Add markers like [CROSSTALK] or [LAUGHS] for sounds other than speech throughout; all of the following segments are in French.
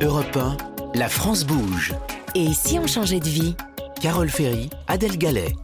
Europe 1, la France bouge. Et si on changeait de vie? Carole Ferry, Adèle Gallet.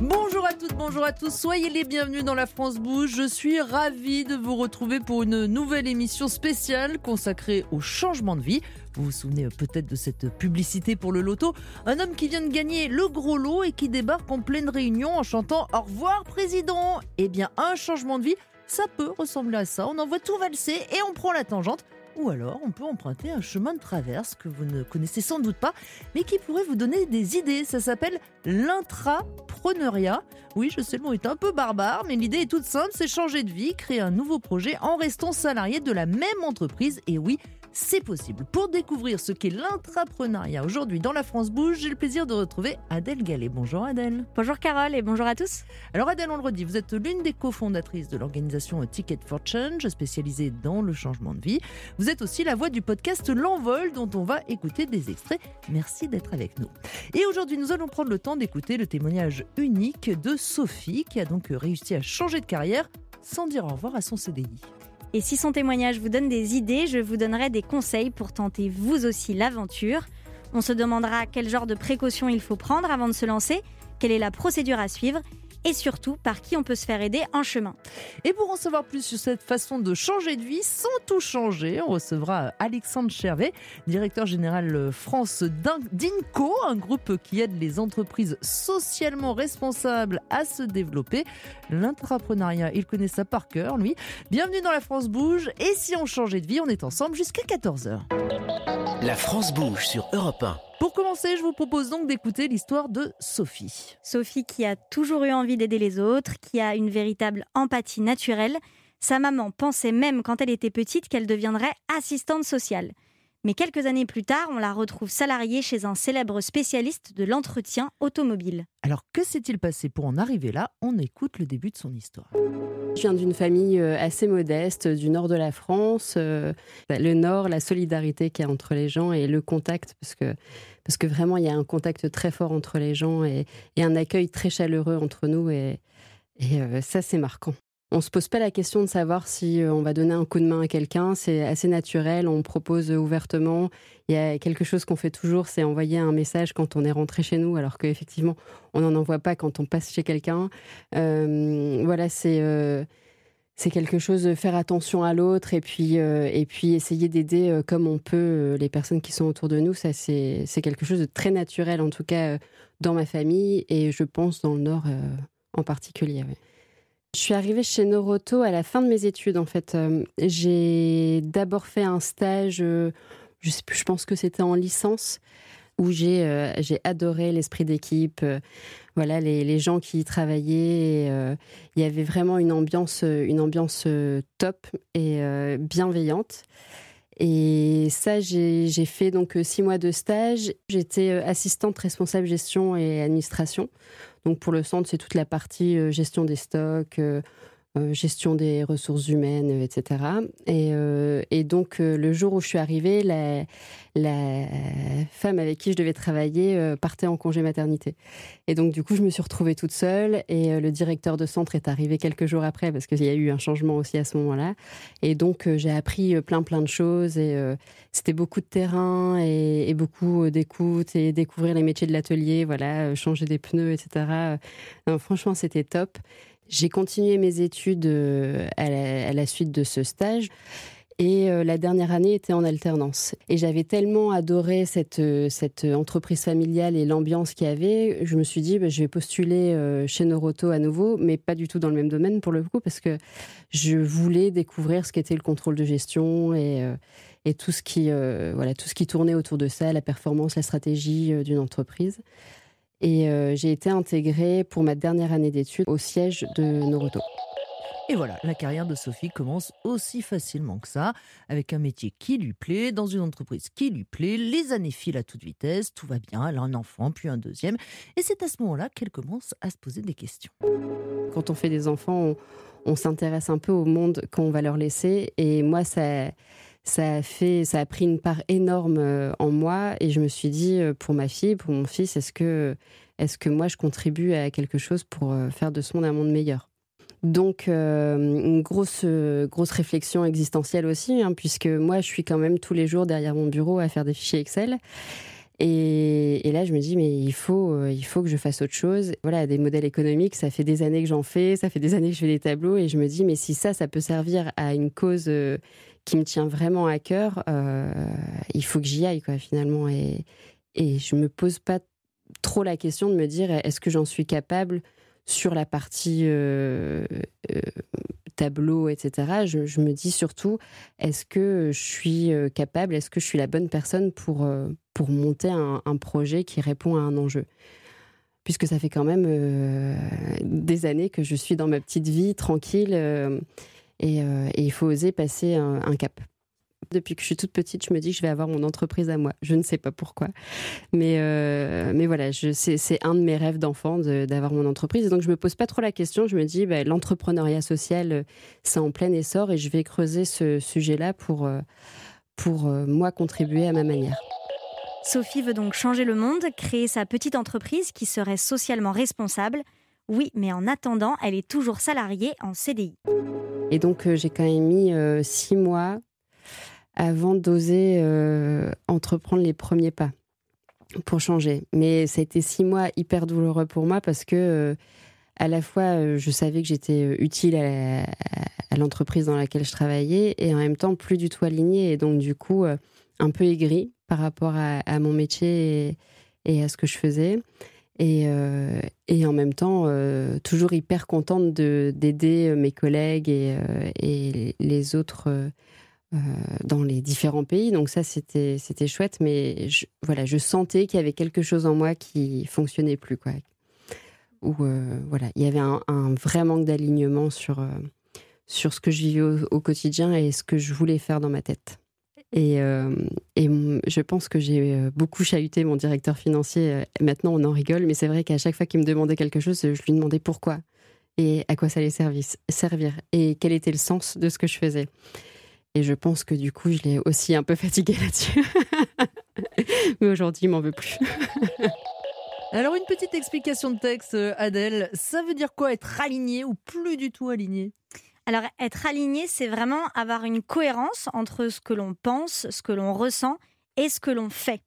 Bonjour à toutes, bonjour à tous, soyez les bienvenus dans la France Bouge. Je suis ravie de vous retrouver pour une nouvelle émission spéciale consacrée au changement de vie. Vous vous souvenez peut-être de cette publicité pour le loto? Un homme qui vient de gagner le gros lot et qui débarque en pleine réunion en chantant Au revoir président Eh bien, un changement de vie, ça peut ressembler à ça. On envoie tout valser et on prend la tangente ou alors on peut emprunter un chemin de traverse que vous ne connaissez sans doute pas, mais qui pourrait vous donner des idées. Ça s'appelle l'intrapreneuriat. Oui, je sais, le mot est un peu barbare, mais l'idée est toute simple, c'est changer de vie, créer un nouveau projet en restant salarié de la même entreprise. Et oui, c'est possible. Pour découvrir ce qu'est l'intrapreneuriat aujourd'hui dans la France Bouge, j'ai le plaisir de retrouver Adèle Gallet. Bonjour Adèle. Bonjour Carole et bonjour à tous. Alors Adèle, on le redit, vous êtes l'une des cofondatrices de l'organisation Ticket for Change, spécialisée dans le changement de vie. Vous êtes aussi la voix du podcast L'Envol, dont on va écouter des extraits. Merci d'être avec nous. Et aujourd'hui, nous allons prendre le temps d'écouter le témoignage unique de Sophie, qui a donc réussi à changer de carrière sans dire au revoir à son CDI. Et si son témoignage vous donne des idées, je vous donnerai des conseils pour tenter vous aussi l'aventure. On se demandera quel genre de précautions il faut prendre avant de se lancer, quelle est la procédure à suivre et surtout par qui on peut se faire aider en chemin. Et pour en savoir plus sur cette façon de changer de vie sans tout changer, on recevra Alexandre Chervet, directeur général France d'INCO, un groupe qui aide les entreprises socialement responsables à se développer. L'intrapreneuriat, il connaît ça par cœur, lui. Bienvenue dans la France Bouge. Et si on changeait de vie, on est ensemble jusqu'à 14h. La France bouge sur Europe 1. Pour commencer, je vous propose donc d'écouter l'histoire de Sophie. Sophie qui a toujours eu envie d'aider les autres, qui a une véritable empathie naturelle. Sa maman pensait même quand elle était petite qu'elle deviendrait assistante sociale. Mais quelques années plus tard, on la retrouve salariée chez un célèbre spécialiste de l'entretien automobile. Alors que s'est-il passé pour en arriver là? On écoute le début de son histoire. Je viens d'une famille euh, assez modeste du nord de la France. Euh, le nord, la solidarité qu'il y a entre les gens et le contact, parce que, parce que vraiment il y a un contact très fort entre les gens et, un accueil très chaleureux entre nous. Et, et euh, ça, c'est marquant. On se pose pas la question de savoir si euh, on va donner un coup de main à quelqu'un. C'est assez naturel. On propose ouvertement. Il y a quelque chose qu'on fait toujours, c'est envoyer un message quand on est rentré chez nous, alors qu'effectivement, on n'en envoie pas quand on passe chez quelqu'un. Euh, voilà, c'est euh, c'est quelque chose de faire attention à l'autre et puis et puis essayer d'aider comme on peut les personnes qui sont autour de nous. C'est quelque chose de très naturel, en tout cas dans ma famille et je pense dans le Nord en particulier. Je suis arrivée chez Noroto à la fin de mes études, en fait. Euh, j'ai d'abord fait un stage, euh, je, sais plus, je pense que c'était en licence, où j'ai euh, adoré l'esprit d'équipe, voilà, les, les, gens qui y travaillaient. il y avait vraiment une ambiance, une ambiance top et bienveillante. Et ça, j'ai fait donc six mois de stage. J'étais assistante responsable gestion et administration. Donc pour le centre, c'est toute la partie euh, gestion des stocks, euh, gestion des ressources humaines, etc. Et, et donc le jour où je suis arrivée, la, femme avec qui je devais travailler euh, partait en congé maternité. Et donc, du coup, je me suis retrouvée toute seule et euh, le directeur de centre est arrivé quelques jours après parce qu'il y a eu un changement aussi à ce moment-là. Et donc, euh, j'ai appris plein, plein de choses et c'était beaucoup de terrain et, beaucoup d'écoute et découvrir les métiers de l'atelier, voilà, changer des pneus, etc. franchement, c'était top. J'ai continué mes études à la suite de ce stage. Et euh, la dernière année était en alternance. Et j'avais tellement adoré cette, euh, cette entreprise familiale et l'ambiance qu'il y avait, je me suis dit, bah, je vais postuler euh, chez Noroto à nouveau, mais pas du tout dans le même domaine pour le coup, parce que je voulais découvrir ce qu'était le contrôle de gestion et, et tout, ce qui, voilà, tout ce qui tournait autour de ça, la performance, la stratégie d'une entreprise. Et j'ai été intégrée pour ma dernière année d'études au siège de Noroto. Et voilà, la carrière de Sophie commence aussi facilement que ça, avec un métier qui lui plaît, dans une entreprise qui lui plaît, les années filent à toute vitesse, tout va bien, elle a un enfant, puis un deuxième, et c'est à ce moment-là qu'elle commence à se poser des questions. Quand on fait des enfants, on, s'intéresse un peu au monde qu'on va leur laisser, et moi, ça ça a fait, ça a pris une part énorme euh, en moi et je me suis dit euh, pour ma fille, pour mon fils, est-ce que, est-ce que moi je contribue à quelque chose pour euh, faire de ce monde un monde meilleur? Donc, une grosse, grosse réflexion existentielle aussi, hein, puisque moi, je suis quand même tous les jours derrière mon bureau à faire des fichiers Excel. Et, là, je me dis, mais il faut, il faut que je fasse autre chose. Voilà, des modèles économiques, ça fait des années que j'en fais, ça fait des années que je fais des tableaux, et je me dis, mais si ça, ça peut servir à une cause qui me tient vraiment à cœur, euh, il faut que j'y aille, quoi, finalement. Et, et je me pose pas trop la question de me dire, est-ce que j'en suis capable sur la partie tableau, etc., je, me dis surtout, est-ce que je suis euh, capable, est-ce que je suis la bonne personne pour, euh, pour monter un, projet qui répond à un enjeu? Puisque ça fait quand même euh, des années que je suis dans ma petite vie tranquille et, il faut oser passer un cap. Depuis que je suis toute petite, je me dis que je vais avoir mon entreprise à moi. Je ne sais pas pourquoi. Mais, euh, mais voilà, c'est un de mes rêves d'enfant d'avoir mon entreprise. Et donc, je me pose pas trop la question. Je me dis, bah, l'entrepreneuriat social, euh, c'est en plein essor et je vais creuser ce sujet-là pour, euh, pour moi contribuer à ma manière. Sophie veut donc changer le monde, créer sa petite entreprise qui serait socialement responsable. Oui, mais en attendant, elle est toujours salariée en CDI. Et donc, j'ai quand même mis six mois avant d'oser euh, entreprendre les premiers pas pour changer. Mais ça a été six mois hyper douloureux pour moi parce que euh, à la fois euh, je savais que j'étais utile à, l'entreprise dans laquelle je travaillais et en même temps plus du tout alignée et donc du coup un peu aigrie par rapport à, mon métier et, à ce que je faisais. Et, et en même temps, toujours hyper contente d'aider mes collègues et, et les autres euh, dans les différents pays. Donc ça, c'était chouette, mais je, voilà, je sentais qu'il y avait quelque chose en moi qui fonctionnait plus, quoi. Où euh, voilà, il y avait un, vrai manque d'alignement sur euh, sur ce que je vivais au, quotidien et ce que je voulais faire dans ma tête. Et, et je pense que j'ai beaucoup chahuté mon directeur financier. Maintenant, on en rigole, mais c'est vrai qu'à chaque fois qu'il me demandait quelque chose, je lui demandais pourquoi et à quoi ça allait servir et quel était le sens de ce que je faisais. Et je pense que du coup, je l'ai aussi un peu [LAUGHS] fatigué là-dessus. [LAUGHS] Mais aujourd'hui, il m'en veut plus. [LAUGHS] Alors, une petite explication de texte, euh, Adèle. Ça veut dire quoi être aligné ou plus du tout aligné? Alors, être aligné, c'est vraiment avoir une cohérence entre ce que l'on pense, ce que l'on ressent et ce que l'on fait.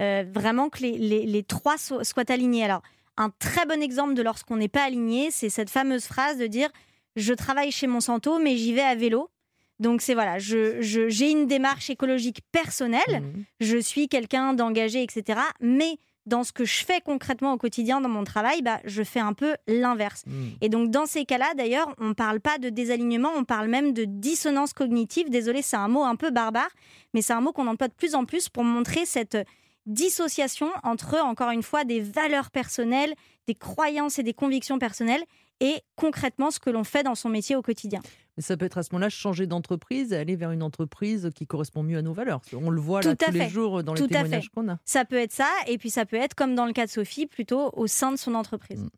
Euh, vraiment que les, les, trois soient alignés. Alors, un très bon exemple de lorsqu'on n'est pas aligné, c'est cette fameuse phrase de dire je travaille chez Monsanto, mais j'y vais à vélo. Donc c'est voilà, j'ai je, une démarche écologique personnelle, mmh. je suis quelqu'un d'engagé, etc. Mais dans ce que je fais concrètement au quotidien dans mon travail, bah, je fais un peu l'inverse. Mmh. Et donc dans ces cas-là, d'ailleurs, on ne parle pas de désalignement, on parle même de dissonance cognitive. Désolé, c'est un mot un peu barbare, mais c'est un mot qu'on emploie de plus en plus pour montrer cette dissociation entre, encore une fois, des valeurs personnelles, des croyances et des convictions personnelles et concrètement ce que l'on fait dans son métier au quotidien. Mais ça peut être à ce moment-là changer d'entreprise et aller vers une entreprise qui correspond mieux à nos valeurs. On le voit là tous les jours dans les témoignages qu'on a. Ça peut être ça, et puis ça peut être, comme dans le cas de Sophie, plutôt au sein de son entreprise. Mm.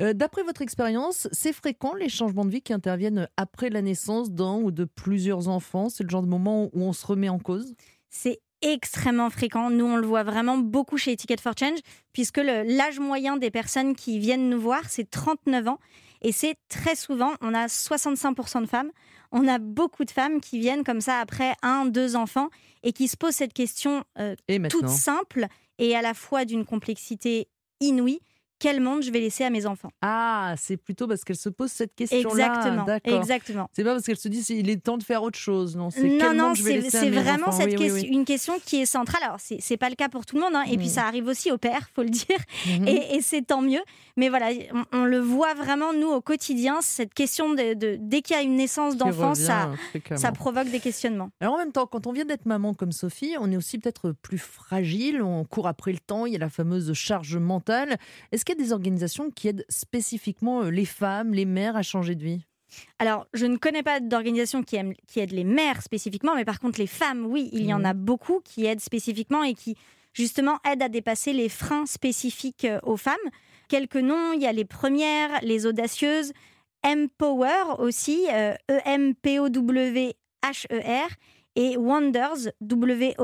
Euh, d'après votre expérience, c'est fréquent les changements de vie qui interviennent après la naissance d'un ou de plusieurs enfants? C'est le genre de moment où on se remet en cause? C'est extrêmement fréquent. Nous, on le voit vraiment beaucoup chez Ticket for Change, puisque l'âge moyen des personnes qui viennent nous voir, c'est 39 ans. Et c'est très souvent, on a 65% de femmes. On a beaucoup de femmes qui viennent comme ça après un, deux enfants et qui se posent cette question euh, toute simple et à la fois d'une complexité inouïe quel monde je vais laisser à mes enfants Ah, c'est plutôt parce qu'elle se pose cette question-là. Exactement. Exactement. C'est pas parce qu'elle se dit il est temps de faire autre chose. Non, c'est non, non, c'est vraiment cette question, une question qui est centrale. Alors, c'est pas le cas pour tout le monde, hein. et puis mm. ça arrive aussi au père, faut le dire, mm-hmm. et, c'est tant mieux. Mais voilà, on, le voit vraiment nous au quotidien. Cette question de, dès qu'il y a une naissance d'enfant, ça, ça provoque des questionnements. Alors en même temps, quand on vient d'être maman comme Sophie, on est aussi peut-être plus fragile. On court après le temps. Il y a la fameuse charge mentale. Est-ce y a des organisations qui aident spécifiquement euh, les femmes, les mères à changer de vie? Alors, je ne connais pas d'organisation qui, qui aide les mères spécifiquement, mais par contre, les femmes, oui, il y en a mmh. beaucoup qui aident spécifiquement et qui, justement, aident à dépasser les freins spécifiques euh, aux femmes. Quelques noms, il y a les premières, les audacieuses, Empower aussi, E-M-P-O-W-H-E-R, et Wonders,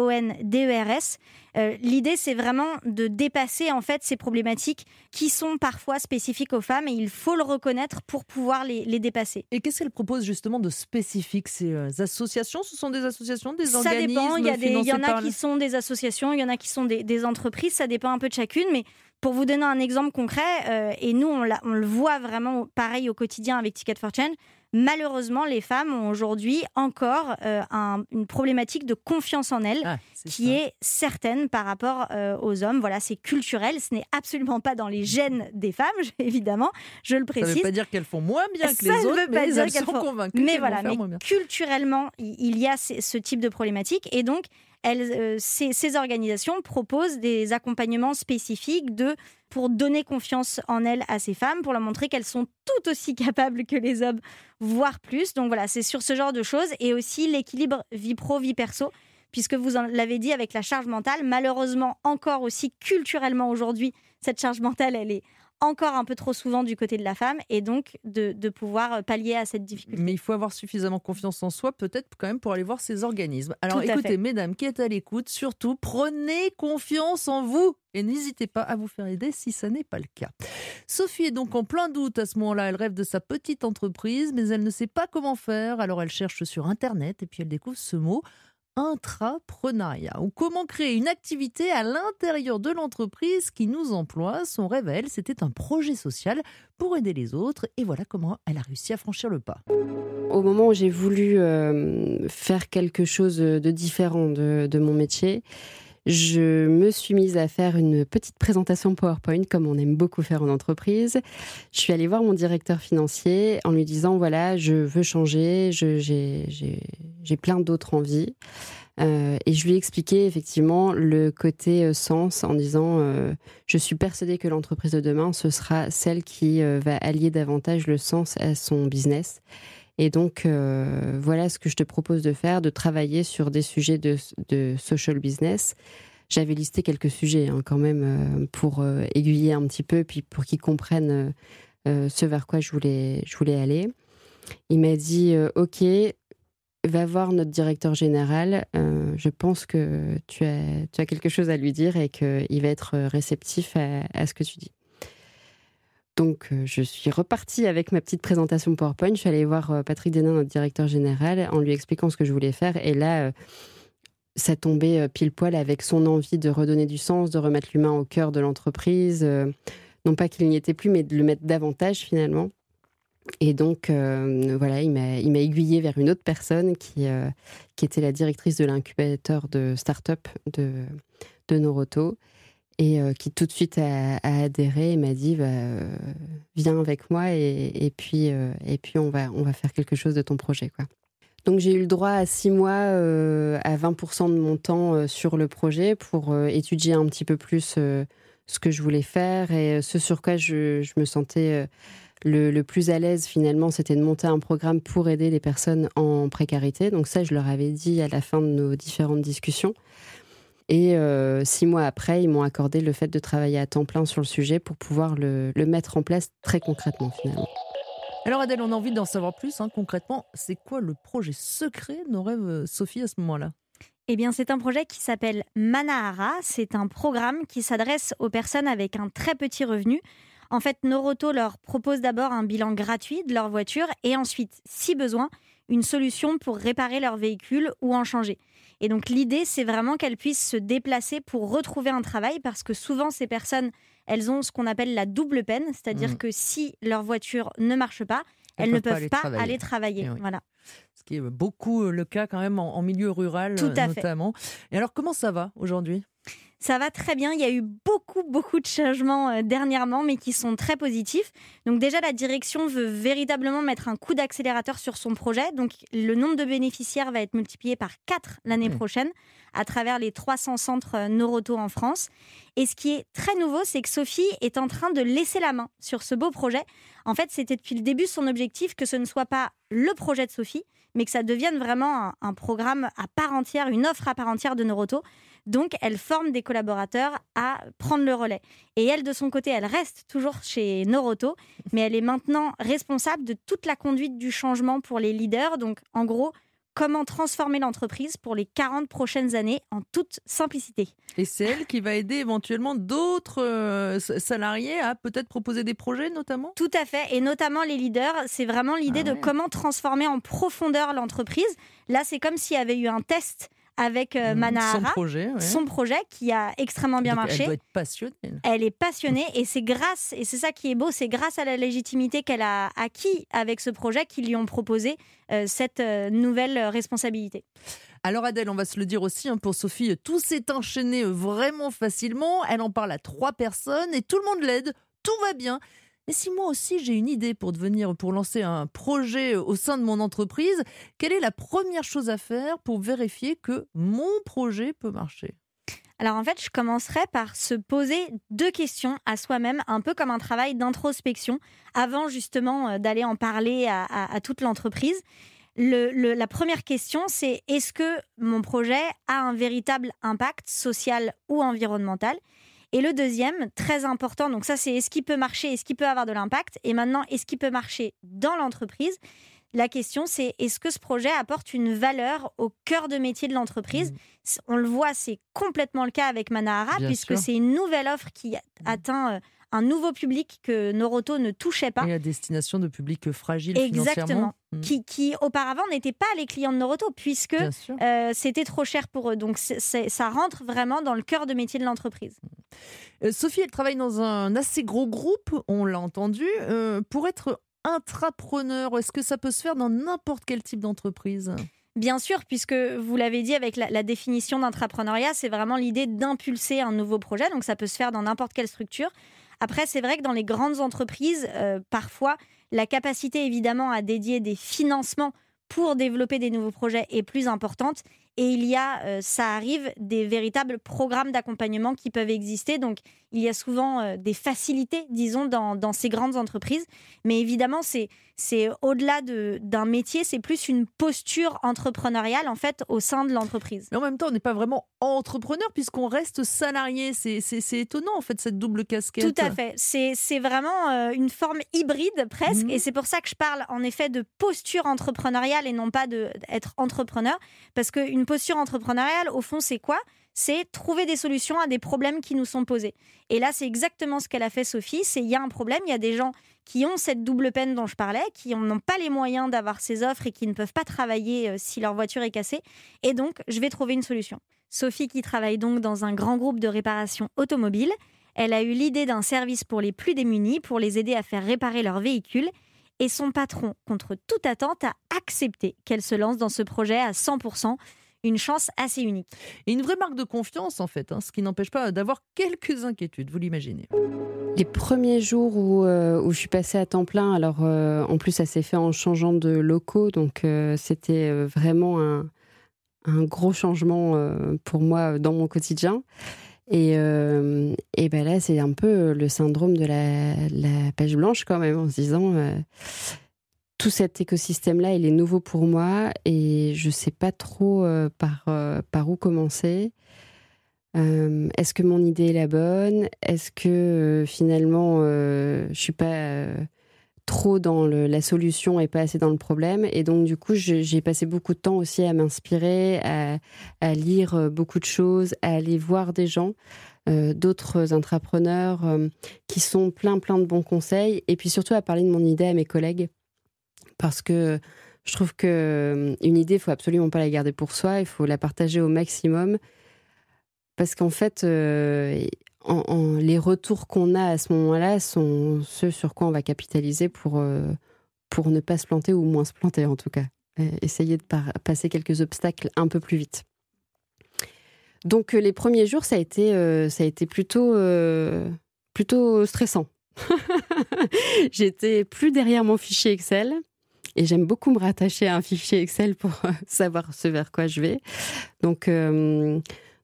W-O-N-D-E-R-S. Euh, l'idée, c'est vraiment de dépasser en fait ces problématiques qui sont parfois spécifiques aux femmes et il faut le reconnaître pour pouvoir les, les dépasser. Et qu'est-ce qu'elle propose justement de spécifique Ces euh, associations, ce sont des associations, des Ça organismes dépend. Il y, a des- il y financés en a par qui sont des associations, il y en a qui sont des, des entreprises. Ça dépend un peu de chacune, mais pour vous donner un exemple concret, euh, et nous on, on le voit vraiment pareil au quotidien avec Ticket for Change. Malheureusement, les femmes ont aujourd'hui encore euh, un- une problématique de confiance en elles Ah, qui ça. est certaine par rapport euh, aux hommes. Voilà, c'est culturel. Ce n'est absolument pas dans les gènes des femmes, [LAUGHS] évidemment. Je le Ça ne précise. veut pas dire qu'elles font moins bien que Ça les autres, veut pas mais dire elles sont font- convaincues Mais voilà, mais culturellement, il y a ce type de problématique. Et donc, euh, ces, organisations proposent des accompagnements spécifiques pour donner confiance en elles à ces femmes, pour leur montrer qu'elles sont tout aussi [LAUGHS] capables que les hommes, voire plus. Donc voilà, c'est sur ce genre de choses. Et aussi l'équilibre vie pro, vie perso. Puisque vous l'avez dit avec la charge mentale, malheureusement encore aussi culturellement aujourd'hui, cette charge mentale, elle est encore un peu trop souvent du côté de la femme et donc de, de pouvoir pallier à cette difficulté. Mais il faut avoir suffisamment confiance en soi, peut-être quand même pour aller voir ces organismes. Alors écoutez, fait. mesdames qui êtes à l'écoute, surtout prenez confiance en vous et n'hésitez pas à vous faire aider si ça n'est pas le cas. Sophie est donc en plein doute à ce moment-là. Elle rêve de sa petite entreprise, mais elle ne sait pas comment faire. Alors elle cherche sur Internet et puis elle découvre ce mot intrapreneuriat ou comment créer une activité à l'intérieur de l'entreprise qui nous emploie. Son rêve, c'était un projet social pour aider les autres et voilà comment elle a réussi à franchir le pas. Au moment où j'ai voulu euh, faire quelque chose de différent de mon métier, je me suis mise à faire une petite présentation PowerPoint, comme on aime beaucoup faire en entreprise. Je suis allée voir mon directeur financier en lui disant, voilà, je veux changer, j'ai plein d'autres envies. Euh, et je lui ai expliqué effectivement le côté euh, sens en disant, euh, je suis persuadée que l'entreprise de demain, ce sera celle qui va allier davantage le sens à son business. Et donc, euh, voilà ce que je te propose de faire, de travailler sur des sujets de, social business. J'avais listé quelques sujets hein, quand même euh, pour euh, aiguiller un petit peu, puis pour qu'ils comprennent ce vers quoi je voulais, aller. Il m'a dit, OK, va voir notre directeur général. je pense que tu as, quelque chose à lui dire et qu'il va être réceptif à ce que tu dis. Donc, euh, je suis repartie avec ma petite présentation PowerPoint. Je suis allée voir euh, Patrick Denain, notre directeur général, en lui expliquant ce que je voulais faire. Et là, euh, ça tombait pile poil avec son envie de redonner du sens, de remettre l'humain au cœur de l'entreprise. non pas qu'il n'y était plus, mais de le mettre davantage finalement. Et donc, voilà, il m'a il m'a aiguillé vers une autre personne qui, qui était la directrice de l'incubateur de start-up de, de Noroto et euh, qui tout de suite a, adhéré et m'a dit bah, euh, viens avec moi et, puis, euh, et puis on, va, on va faire quelque chose de ton projet. Quoi. Donc j'ai eu le droit à six mois à 20% de mon temps sur le projet pour étudier un petit peu plus ce que je voulais faire et ce sur quoi je, je me sentais le, le plus à l'aise finalement, c'était de monter un programme pour aider les personnes en précarité. Donc ça, je leur avais dit à la fin de nos différentes discussions. Et euh, six mois après, ils m'ont accordé le fait de travailler à temps plein sur le sujet pour pouvoir le, le mettre en place très concrètement finalement. Alors Adèle, on a envie d'en savoir plus hein, concrètement. C'est quoi le projet secret nos rêves euh, Sophie à ce moment-là? Eh bien, c'est un projet qui s'appelle Manahara. C'est un programme qui s'adresse aux personnes avec un très petit revenu. En fait, Noroto leur propose d'abord un bilan gratuit de leur voiture et ensuite, si besoin, une solution pour réparer leur véhicule ou en changer. Et donc l'idée, c'est vraiment qu'elles puissent se déplacer pour retrouver un travail parce que souvent, ces personnes, elles ont ce qu'on appelle la double peine, c'est-à-dire Mhm. que si leur voiture ne marche pas, elles, ne peuvent pas aller travailler. Eh oui. Voilà. Ce qui est beaucoup euh, le cas quand même en, en milieu rural Tout euh, fait. notamment. Et alors comment ça va aujourd'hui? Ça va très bien. Il y a eu beaucoup, beaucoup de changements euh, dernièrement, mais qui sont très positifs. Donc déjà, la direction veut véritablement mettre un coup d'accélérateur sur son projet. Donc le nombre de bénéficiaires va être multiplié par 4 l'année Oui. prochaine à travers les 300 centres euh, Noroto en France. Et ce qui est très nouveau, c'est que Sophie est en train de laisser la main sur ce beau projet. En fait, c'était depuis le début son objectif que ce ne soit pas le projet de Sophie, mais que ça devienne vraiment un, programme à part entière, une offre à part entière de Noroto. Donc, elle forme des collaborateurs à prendre le relais. Et elle, de son côté, elle reste toujours chez Noroto, mais elle est maintenant responsable de toute la conduite du changement pour les leaders. Donc, en gros, comment transformer l'entreprise pour les 40 prochaines années en toute simplicité. Et c'est elle qui va aider éventuellement d'autres euh, salariés à peut-être proposer des projets notamment? Tout à fait, et notamment les leaders, c'est vraiment l'idée Ah de comment transformer en profondeur l'entreprise. Là, c'est comme s'il y avait eu un test avec euh, Son Manahara, projet. ouais. son projet qui a extrêmement bien Donc, marché. Elle doit être passionnée. elle. Est passionnée et c'est grâce, et c'est ça qui est beau, c'est grâce à la légitimité qu'elle a acquis avec ce projet qu'ils lui ont proposé euh, cette euh, nouvelle euh, responsabilité. Alors Adèle, on va se le dire aussi hein, pour Sophie, tout s'est enchaîné vraiment facilement. Elle en parle à trois personnes et tout le monde l'aide. Tout va bien. Et si moi aussi j'ai une idée pour devenir, pour lancer un projet euh, au sein de mon entreprise, quelle est la première chose à faire pour vérifier que mon projet peut marcher? Alors en fait, je commencerai par se poser deux questions à soi-même, un peu comme un travail d'introspection, avant justement euh, d'aller en parler à, toute l'entreprise. Le- le- la première question, c'est est-ce que mon projet a un véritable impact social ou environnemental? Et le deuxième, très important, donc ça c'est est-ce qu'il peut marcher, est-ce qu'il peut avoir de l'impact? Et maintenant, est-ce qu'il peut marcher dans l'entreprise? La question, c'est est-ce que ce projet apporte une valeur au cœur de métier de l'entreprise? C- On le voit, c'est complètement le cas avec Manahara, Bien puisque c'est une nouvelle offre qui a- atteint euh, un nouveau public que Noroto ne touchait pas. Et à destination de publics fragiles Exactement. financièrement Mm, Qui, qui auparavant n'étaient pas les clients de Noroto, puisque euh, c'était trop cher pour eux. Donc ça rentre vraiment dans le cœur de métier de l'entreprise. Euh, Sophie, elle travaille dans un assez gros groupe, on l'a entendu. Euh, pour être intrapreneur, est-ce que ça peut se faire dans n'importe quel type d'entreprise? Bien sûr, puisque vous l'avez dit avec la, définition d'entrepreneuriat, c'est vraiment l'idée d'impulser un nouveau projet. Donc ça peut se faire dans n'importe quelle structure. Après, c'est vrai que dans les grandes entreprises, euh, parfois, la capacité évidemment à dédier des financements pour développer des nouveaux projets est plus importante. Et il y a, euh, ça arrive, des véritables programmes d'accompagnement qui peuvent exister. Donc, il y a souvent euh, des facilités, disons, dans, dans ces grandes entreprises. Mais évidemment, c'est c'est au-delà de- d'un métier, c'est plus une posture entrepreneuriale, en fait, au sein de l'entreprise. Mais en même temps, on n'est pas vraiment entrepreneur puisqu'on reste salarié. C'est c'est- c'est étonnant, en fait, cette double casquette. Tout à fait. C'est c'est vraiment euh, une forme hybride presque. Mhm. Et c'est pour ça que je parle en effet de posture entrepreneuriale et non pas d'être entrepreneur. Parce qu'une posture entrepreneuriale, au fond, c'est quoi? C'est trouver des solutions à des problèmes qui nous sont posés. Et là, c'est exactement ce qu'elle a fait, Sophie. C'est il y a un problème, il y a des gens qui ont cette double peine dont je parlais, qui n'ont pas les moyens d'avoir ces offres et qui ne peuvent pas travailler euh, si leur voiture est cassée. Et donc, je vais trouver une solution. Sophie, qui travaille donc dans un grand groupe de réparation automobile, elle a eu l'idée d'un service pour les plus démunis, pour les aider à faire réparer leur véhicule. Et son patron, contre toute attente, a accepté qu'elle se lance dans ce projet à 100%. Une chance assez unique. Et une vraie marque de confiance, en fait, hein, ce qui n'empêche pas d'avoir quelques inquiétudes, vous l'imaginez. Les premiers jours où, euh, où je suis passée à temps plein, alors euh, en plus ça s'est fait en changeant de locaux, donc euh, c'était vraiment un, un gros changement euh, pour moi dans mon quotidien. Et, euh, et ben là, c'est un peu le syndrome de la, la page blanche quand même, en se disant euh, tout cet écosystème-là, il est nouveau pour moi et je sais pas trop euh, par, euh, par où commencer. Euh, Est-ce que mon idée est la bonne? Est-ce que finalement je suis pas trop dans la solution et pas assez dans le problème? Et donc du coup, j'ai passé beaucoup de temps aussi à m'inspirer, à, à lire beaucoup de choses, à aller voir des gens, d'autres entrepreneurs qui sont plein plein de bons conseils, et puis surtout à parler de mon idée à mes collègues, parce que je trouve que euh, une idée, il faut absolument pas la garder pour soi, il faut la partager au maximum. Parce qu'en fait, euh, les retours qu'on a à ce moment-là sont ceux sur quoi on va capitaliser pour, euh, pour ne pas se planter ou moins se planter en tout cas. Essayer de passer quelques obstacles un peu plus vite. Donc les premiers jours, ça a été, ça a été plutôt, plutôt stressant. [LAUGHS] J'étais plus derrière mon fichier Excel. Et j'aime beaucoup me rattacher à un fichier Excel pour euh, [LAUGHS] savoir ce vers quoi je vais. Donc, euh,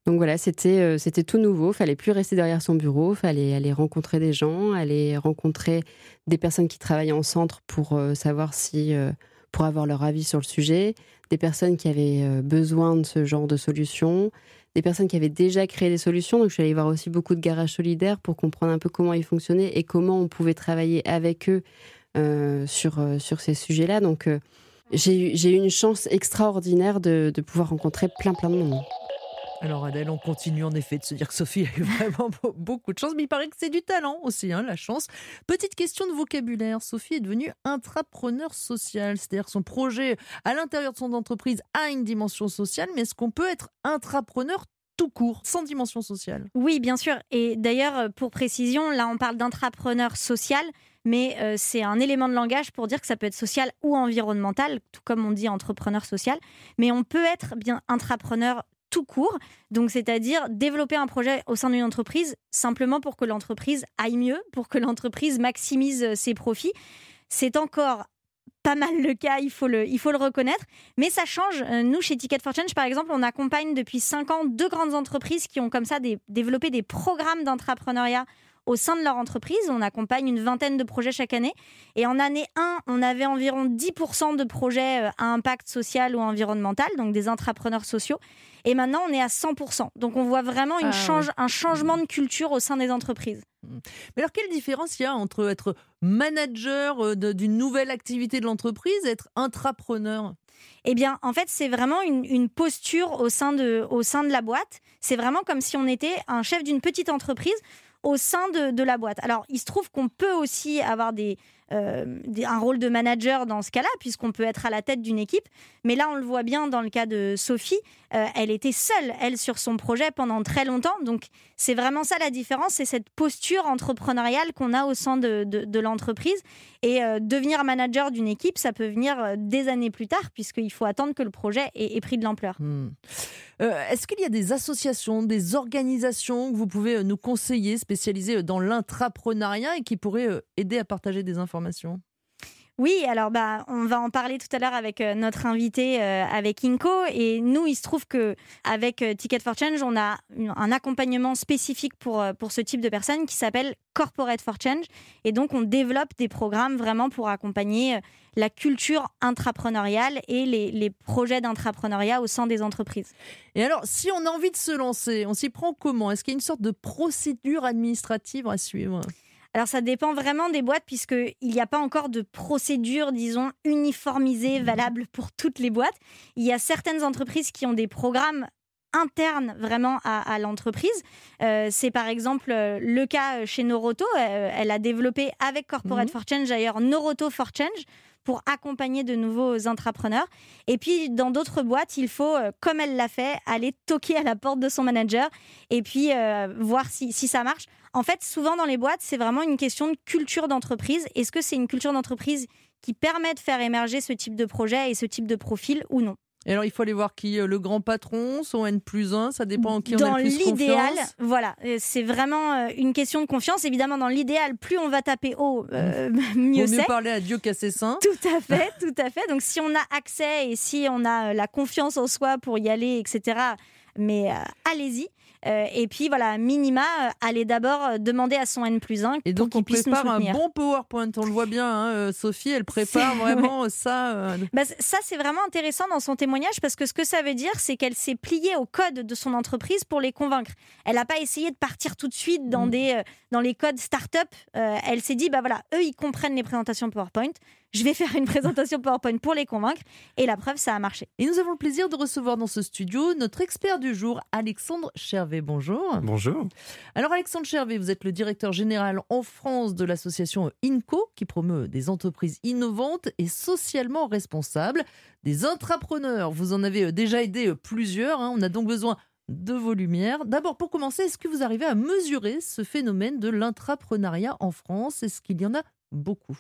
donc voilà, c'était euh, c'était tout nouveau. Fallait plus rester derrière son bureau. Fallait aller rencontrer des gens, aller rencontrer des personnes qui travaillent en centre pour euh, savoir si pour avoir leur avis sur le sujet, des personnes qui avaient besoin de ce genre de solutions, des personnes qui avaient déjà créé des solutions. Donc je suis allée voir aussi beaucoup de garages solidaires pour comprendre un peu comment ils fonctionnaient et comment on pouvait travailler avec eux sur, euh, sur ces sujets-là. Donc, euh, J'ai eu une chance extraordinaire de, de pouvoir rencontrer plein plein de monde. Alors Adèle, on continue en effet de se dire que Sophie [LAUGHS] a eu vraiment beaucoup de chance, mais il paraît que c'est du talent aussi, hein, la chance. Petite question de vocabulaire, Sophie est devenue intrapreneur social, c'est-à-dire son projet à l'intérieur de son entreprise a une dimension sociale, mais est-ce qu'on peut être intrapreneur tout court, sans dimension sociale? Oui, bien sûr. Et d'ailleurs, pour précision, là on parle d'intrapreneur social, mais euh, c'est un élément de langage pour dire que ça peut être social ou environnemental, tout comme on dit entrepreneur social. Mais on peut être bien intrapreneur tout court. Donc, c'est-à-dire développer un projet au sein d'une entreprise simplement pour que l'entreprise aille mieux, pour que l'entreprise maximise euh, ses profits. C'est encore pas mal le cas, il faut le, il faut le reconnaître. Mais ça change. Euh, nous, chez Ticket for Change, par exemple, on accompagne depuis 5 ans deux grandes entreprises qui ont comme ça développé des programmes d'entrepreneuriat au sein de leur entreprise. On accompagne une vingtaine de projets chaque année. Et en année 1, on avait environ 10% de projets euh, à impact social ou environnemental, donc des entrepreneurs sociaux. Et maintenant, on est à 100%. Donc on voit vraiment une ah un changement de culture au sein des entreprises. Mais alors, quelle différence il y a entre être manager euh, d'une nouvelle activité de l'entreprise et être intrapreneur? Eh bien, en fait, c'est vraiment une, posture au sein, de, au sein de la boîte. C'est vraiment comme si on était un chef d'une petite entreprise au sein de, la boîte. Alors, il se trouve qu'on peut aussi avoir euh, des, un rôle de manager dans ce cas-là, puisqu'on peut être à la tête d'une équipe. Mais là, on le voit bien dans le cas de Sophie, euh, elle était seule, elle, sur son projet pendant très longtemps. Donc, c'est vraiment ça la différence, c'est cette posture entrepreneuriale qu'on a au sein de, l'entreprise. Et euh, devenir manager d'une équipe, ça peut venir des années plus tard, puisqu'il faut attendre que le projet ait, pris de l'ampleur. Hmm. Est-ce qu'il y a des associations, des organisations que vous pouvez nous conseiller, spécialisées dans l'intrapreneuriat et qui pourraient aider à partager des informations? Oui, alors bah, on va en parler tout à l'heure avec euh, notre invité, euh, avec Inco. Et nous, il se trouve que avec euh, Ticket for Change, on a un accompagnement spécifique pour, pour ce type de personnes qui s'appelle Corporate for Change. Et donc, on développe des programmes vraiment pour accompagner la culture intrapreneuriale et les, les projets d'intrapreneuriat au sein des entreprises. Et alors, si on a envie de se lancer, on s'y prend comment? Est-ce qu'il y a une sorte de procédure administrative à suivre? Alors ça dépend vraiment des boîtes puisqu'il n'y a pas encore de procédure, disons, uniformisée, mmh. valable pour toutes les boîtes. Il y a certaines entreprises qui ont des programmes internes vraiment à, l'entreprise. Euh, c'est par exemple euh, le cas chez Noroto. Euh, elle a développé avec Corporate mmh. for Change d'ailleurs Noroto for Change pour accompagner de nouveaux entrepreneurs. Et puis, dans d'autres boîtes, il faut, comme elle l'a fait, aller toquer à la porte de son manager et puis voir si, si, ça marche. En fait, souvent dans les boîtes, c'est vraiment une question de culture d'entreprise. Est-ce que c'est une culture d'entreprise qui permet de faire émerger ce type de projet et ce type de profil ou non? Et alors, il faut aller voir qui euh, Le grand patron, son N plus 1, ça dépend qui on a le plus confiance Dans l'idéal, voilà, euh, c'est vraiment euh, une question de confiance. Évidemment, dans l'idéal, plus on va taper haut, [LAUGHS] mieux c'est. mieux parler à Dieu qu'à ses seins. Tout à [LAUGHS] fait, tout à fait. Donc, si on a accès et si on a la confiance en soi pour y aller, etc., mais allez-y. Euh, et puis voilà, minima, euh, aller d'abord euh, demander à son N plus 1 Et donc on prépare un bon PowerPoint, on le voit bien, hein, Sophie, elle prépare [LAUGHS] vraiment ça. Bah, ça, c'est vraiment intéressant dans son témoignage parce que ce que ça veut dire, c'est qu'elle s'est pliée au code de son entreprise pour les convaincre. Elle n'a pas essayé de partir tout de suite dans, mm. des, dans les codes start-up. elle s'est dit, bah voilà, eux, ils comprennent les présentations PowerPoint je vais faire une présentation PowerPoint pour les convaincre. Et la preuve, ça a marché. Et nous avons le plaisir de recevoir dans ce studio notre expert du jour, Alexandre Chervé. Bonjour. Bonjour. Alors Alexandre Chervé, vous êtes le directeur général en France de l'association INCO, qui promeut des entreprises innovantes et socialement responsables. Des intrapreneurs, vous en avez déjà aidé plusieurs. Hein. On a donc besoin de vos lumières. D'abord, pour commencer, est-ce que vous arrivez à mesurer ce phénomène de l'intrapreneuriat en France? Est-ce qu'il y en a beaucoup?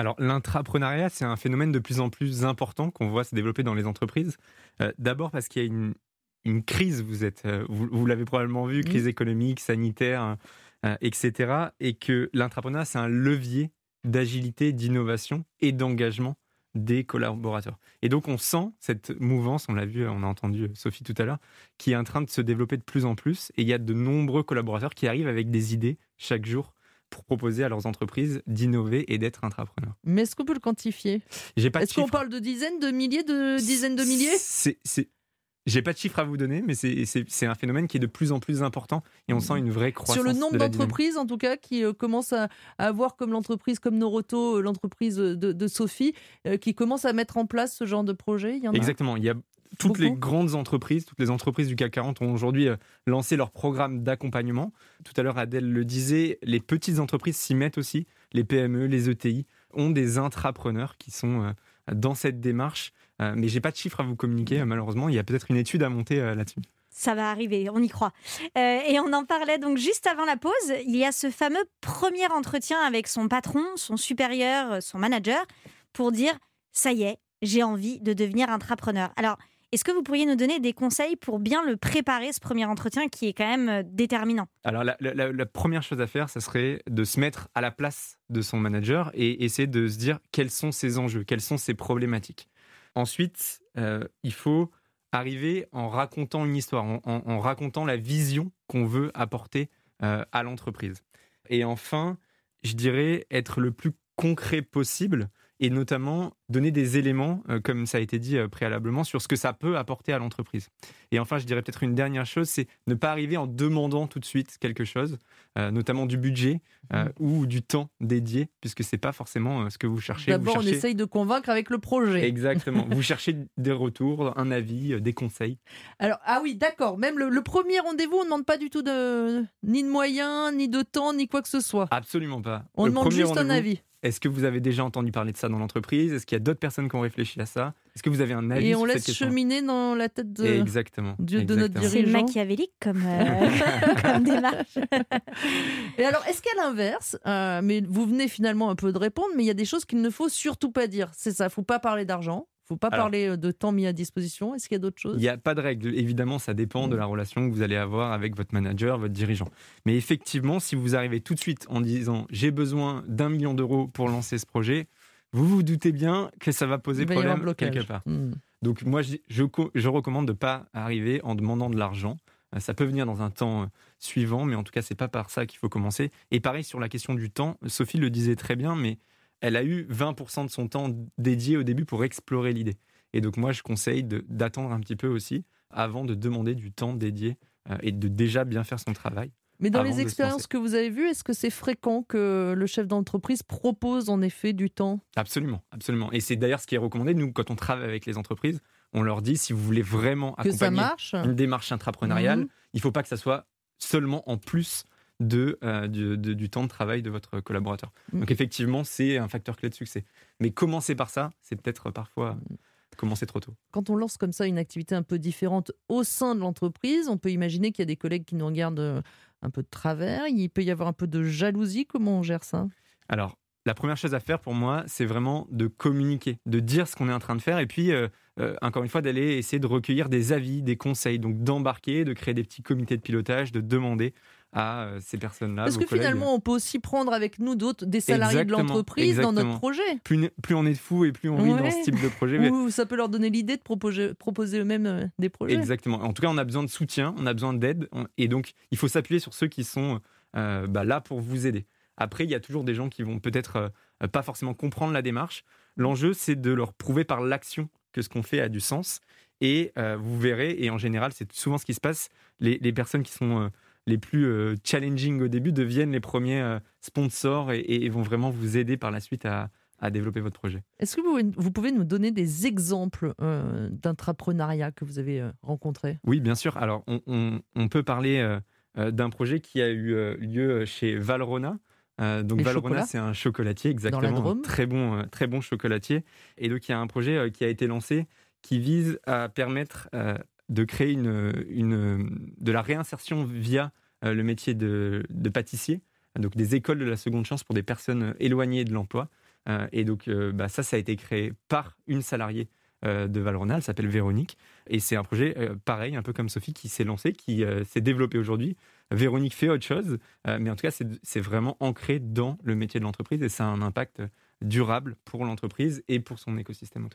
Alors l'intrapreneuriat, c'est un phénomène de plus en plus important qu'on voit se développer dans les entreprises. Euh, d'abord parce qu'il y a une, crise, vous, êtes, euh, vous, l'avez probablement vu, crise économique, sanitaire, euh, etc. Et que l'intrapreneuriat, c'est un levier d'agilité, d'innovation et d'engagement des collaborateurs. Et donc on sent cette mouvance, on l'a vu, on a entendu Sophie tout à l'heure, qui est en train de se développer de plus en plus. Et il y a de nombreux collaborateurs qui arrivent avec des idées chaque jour pour proposer à leurs entreprises d'innover et d'être intrapreneurs. Mais est-ce qu'on peut le quantifier? Est-ce qu'on parle de dizaines, de milliers, de dizaines de milliers? C'est J'ai pas de chiffres à vous donner, mais c'est un phénomène qui est de plus en plus important et on sent une vraie croissance. Sur le nombre d'entreprises, en tout cas, qui euh, commencent à, avoir comme l'entreprise comme Noroto, euh, l'entreprise de, Sophie, euh, qui commence à mettre en place ce genre de projet. Il y en Exactement. Il y a toutes les grandes entreprises, toutes les entreprises du CAC 40 ont aujourd'hui lancé leur programme d'accompagnement. Tout à l'heure, Adèle le disait, les petites entreprises s'y mettent aussi. Les PME, les ETI ont des intrapreneurs qui sont dans cette démarche. Euh, mais j'ai pas de chiffres à vous communiquer, malheureusement. Il y a peut-être une étude à monter euh, là-dessus. Ça va arriver, on y croit. Euh, et on en parlait donc juste avant la pause. Il y a ce fameux premier entretien avec son patron, son supérieur, son manager, pour dire ça y est, j'ai envie de devenir entrepreneur. Alors, est-ce que vous pourriez nous donner des conseils pour bien le préparer, ce premier entretien qui est quand même déterminant? Alors, la, la, première chose à faire, ça serait de se mettre à la place de son manager et essayer de se dire quels sont ses enjeux, quelles sont ses problématiques. Ensuite, euh, il faut arriver en racontant une histoire, en, racontant la vision qu'on veut apporter euh, à l'entreprise. Et enfin, je dirais être le plus concret possible et notamment donner des éléments, euh, comme ça a été dit euh, préalablement, sur ce que ça peut apporter à l'entreprise. Et enfin, je dirais peut-être une dernière chose, c'est ne pas arriver en demandant tout de suite quelque chose, euh, notamment du budget mmh. ou du temps dédié, puisque c'est pas forcément ce que vous cherchez. D'abord, on essaye de convaincre avec le projet. Exactement. [LAUGHS] vous cherchez des retours, un avis, des conseils. Alors, ah oui, d'accord. Même le, premier rendez-vous, on ne demande pas du tout de, ni de moyens, ni de temps, ni quoi que ce soit. Absolument pas. On demande juste un avis. Est-ce que vous avez déjà entendu parler de ça dans l'entreprise? Est-ce qu'il y a d'autres personnes qui ont réfléchi à ça? Est-ce que vous avez un avis Et on laisse cheminer dans la tête de, exactement, de, notre dirigeant. C'est machiavélique comme, euh, [LAUGHS] démarche. [LAUGHS] Et alors, est-ce qu'à l'inverse, euh, mais vous venez finalement un peu de répondre, mais il y a des choses qu'il ne faut surtout pas dire. C'est ça, il ne faut pas parler d'argent, faut pas parler euh, de temps mis à disposition. Est-ce qu'il y a d'autres choses? Il n'y a pas de règle. Évidemment, ça dépend de la mm. relation que vous allez avoir avec votre manager, votre dirigeant. Mais effectivement, si vous arrivez tout de suite en disant j'ai besoin d'un million d'euros pour lancer ce projet, vous vous doutez bien que ça va poser problème quelque part. Mm. Donc moi, je, je, recommande de ne pas arriver en demandant de l'argent. Euh, ça peut venir dans un temps euh, suivant, mais en tout cas, c'est pas par ça qu'il faut commencer. Et pareil sur la question du temps, Sophie le disait très bien, mais elle a eu 20% de son temps dédié au début pour explorer l'idée. Et donc moi, je conseille d'attendre un petit peu aussi avant de demander du temps dédié euh, et de déjà bien faire son travail. Mais dans les expériences que vous avez vues, est-ce que c'est fréquent que le chef d'entreprise propose en effet du temps? Absolument, absolument. Et c'est d'ailleurs ce qui est recommandé. Nous, quand on travaille avec les entreprises, on leur dit si vous voulez vraiment accompagner une démarche intrapreneuriale, mhm. il ne faut pas que ça soit seulement en plus de, euh, du, temps de travail de votre collaborateur. Mm. Donc effectivement, c'est un facteur clé de succès. Mais commencer par ça, c'est peut-être parfois mm. commencer trop tôt. Quand on lance comme ça une activité un peu différente au sein de l'entreprise, on peut imaginer qu'il y a des collègues qui nous regardent euh, un peu de travers, il peut y avoir un peu de jalousie. Comment on gère ça? Alors, la première chose à faire pour moi, c'est vraiment de communiquer, de dire ce qu'on est en train de faire et puis, euh, encore une fois, d'aller essayer de recueillir des avis, des conseils, donc d'embarquer, de créer des petits comités de pilotage, de demander à euh, ces personnes-là. Parce que finalement, on peut aussi prendre avec nous d'autres, des salariés de l'entreprise dans notre projet. Plus, plus, on est de fous et plus on vit dans ce type de projet. Ou ça peut leur donner l'idée de proposer, proposer eux-mêmes euh, des projets. Exactement. En tout cas, on a besoin de soutien, on a besoin d'aide. Et donc, il faut s'appuyer sur ceux qui sont euh, bah, là pour vous aider. Après, il y a toujours des gens qui vont peut-être pas forcément comprendre la démarche. L'enjeu, c'est de leur prouver par l'action que ce qu'on fait a du sens. Et vous verrez, et en général, c'est souvent ce qui se passe, les, les personnes qui sont les plus euh, challenging au début deviennent les premiers euh, sponsors et, vont vraiment vous aider par la suite à, développer votre projet. Est-ce que vous, vous, pouvez nous donner des exemples euh, d'intrapreneuriat que vous avez rencontré Oui, bien sûr. Alors, on, peut parler d'un projet qui a eu lieu chez Valrona. donc Valrona, c'est un chocolatier, exactement, très bon, très bon chocolatier. Et donc il y a un projet qui a été lancé qui vise à permettre de créer une, de la réinsertion via euh, le métier de, pâtissier, donc des écoles de la seconde chance pour des personnes éloignées de l'emploi. Euh, et donc euh, bah, ça, ça a été créé par une salariée de Valrhona, elle s'appelle Véronique. Et c'est un projet pareil, un peu comme Sophie, qui s'est lancé, qui s'est développé aujourd'hui. Véronique fait autre chose, mais en tout cas, c'est vraiment ancré dans le métier de l'entreprise et ça a un impact durable pour l'entreprise et pour son écosystème.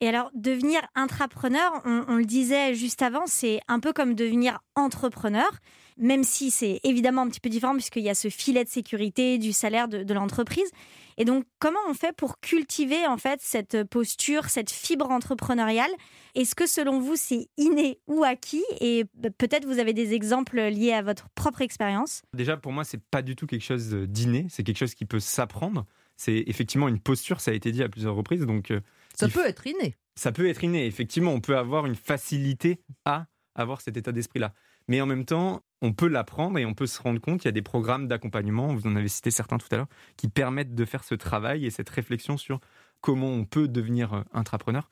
Et alors, devenir intrapreneur, on, le disait juste avant, c'est un peu comme devenir entrepreneur, même si c'est évidemment un petit peu différent puisqu'il y a ce filet de sécurité du salaire de, de l'entreprise. Et donc, comment on fait pour cultiver en fait cette posture, cette fibre entrepreneuriale? Est-ce que selon vous, c'est inné ou acquis? Et peut-être vous avez des exemples liés à votre propre expérience Déjà, pour moi, c'est pas du tout quelque chose d'inné, c'est quelque chose qui peut s'apprendre. C'est effectivement une posture, ça a été dit à plusieurs reprises. Donc, euh, Ça peut être inné. ça peut être inné. Effectivement, on peut avoir une facilité à avoir cet état d'esprit-là. Mais en même temps, on peut l'apprendre et on peut se rendre compte qu'il y a des programmes d'accompagnement, vous en avez cité certains tout à l'heure, qui permettent de faire ce travail et cette réflexion sur comment on peut devenir euh, intrapreneur.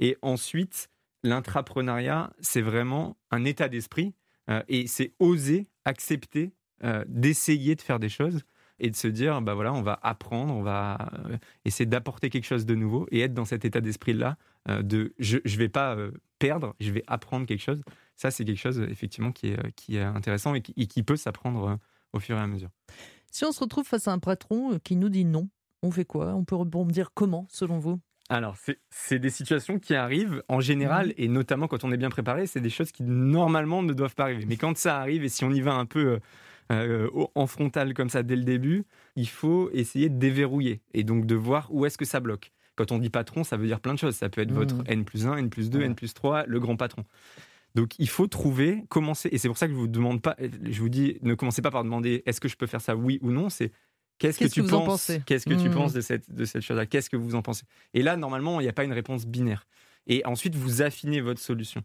Et ensuite, l'intrapreneuriat, c'est vraiment un état d'esprit euh, et c'est oser accepter euh, d'essayer de faire des choses et de se dire, bah voilà, on va apprendre, on va euh, essayer d'apporter quelque chose de nouveau et être dans cet état d'esprit-là euh, de je ne vais pas euh, perdre, je vais apprendre quelque chose. Ça, c'est quelque chose effectivement qui est, qui est intéressant et qui, et qui peut s'apprendre au fur et à mesure. Si on se retrouve face à un patron qui nous dit non, on fait quoi? On peut rebondir comment, selon vous? Alors, c'est- c'est des situations qui arrivent en général, et notamment quand on est bien préparé, c'est des choses qui normalement ne doivent pas arriver. Mais quand ça arrive, et si on y va un peu euh, en frontal comme ça dès le début, il faut essayer de déverrouiller, et donc de voir où est-ce que ça bloque. Quand on dit patron, ça veut dire plein de choses. Ça peut être Mhm. votre N plus 1, N plus 2, Ouais. N plus 3, le grand patron. Donc il faut trouver, commencer, et c'est pour ça que je vous demande pas, je vous dis, ne commencez pas par demander est-ce que je peux faire ça, oui ou non, c'est qu'est-ce que tu penses, qu'est-ce que tu Mhm. penses de cette, de cette chose-là, qu'est-ce que vous en pensez? Et là, normalement, il n'y a pas une réponse binaire. Et ensuite, vous affinez votre solution.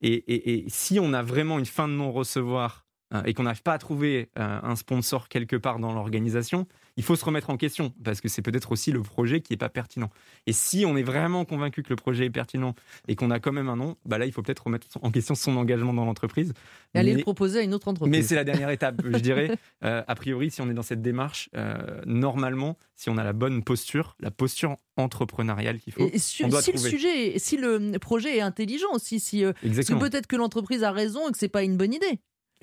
Et, et- et si on a vraiment une fin de non-recevoir et qu'on n'arrive pas à trouver euh, un sponsor quelque part dans l'organisation, il faut se remettre en question parce que c'est peut-être aussi le projet qui n'est pas pertinent. Et si on est vraiment convaincu que le projet est pertinent et qu'on a quand même un nom, bah là, il faut peut-être remettre en question son engagement dans l'entreprise. Et aller Mais- le proposer à une autre entreprise. mais c'est la dernière étape, je dirais. [LAUGHS] Euh, a priori, si on est dans cette démarche, euh, normalement, si on a la bonne posture, la posture entrepreneuriale qu'il faut, Et si, on doit si le sujet, si le projet est intelligent aussi, si euh, peut-être que l'entreprise a raison et que c'est pas une bonne idée.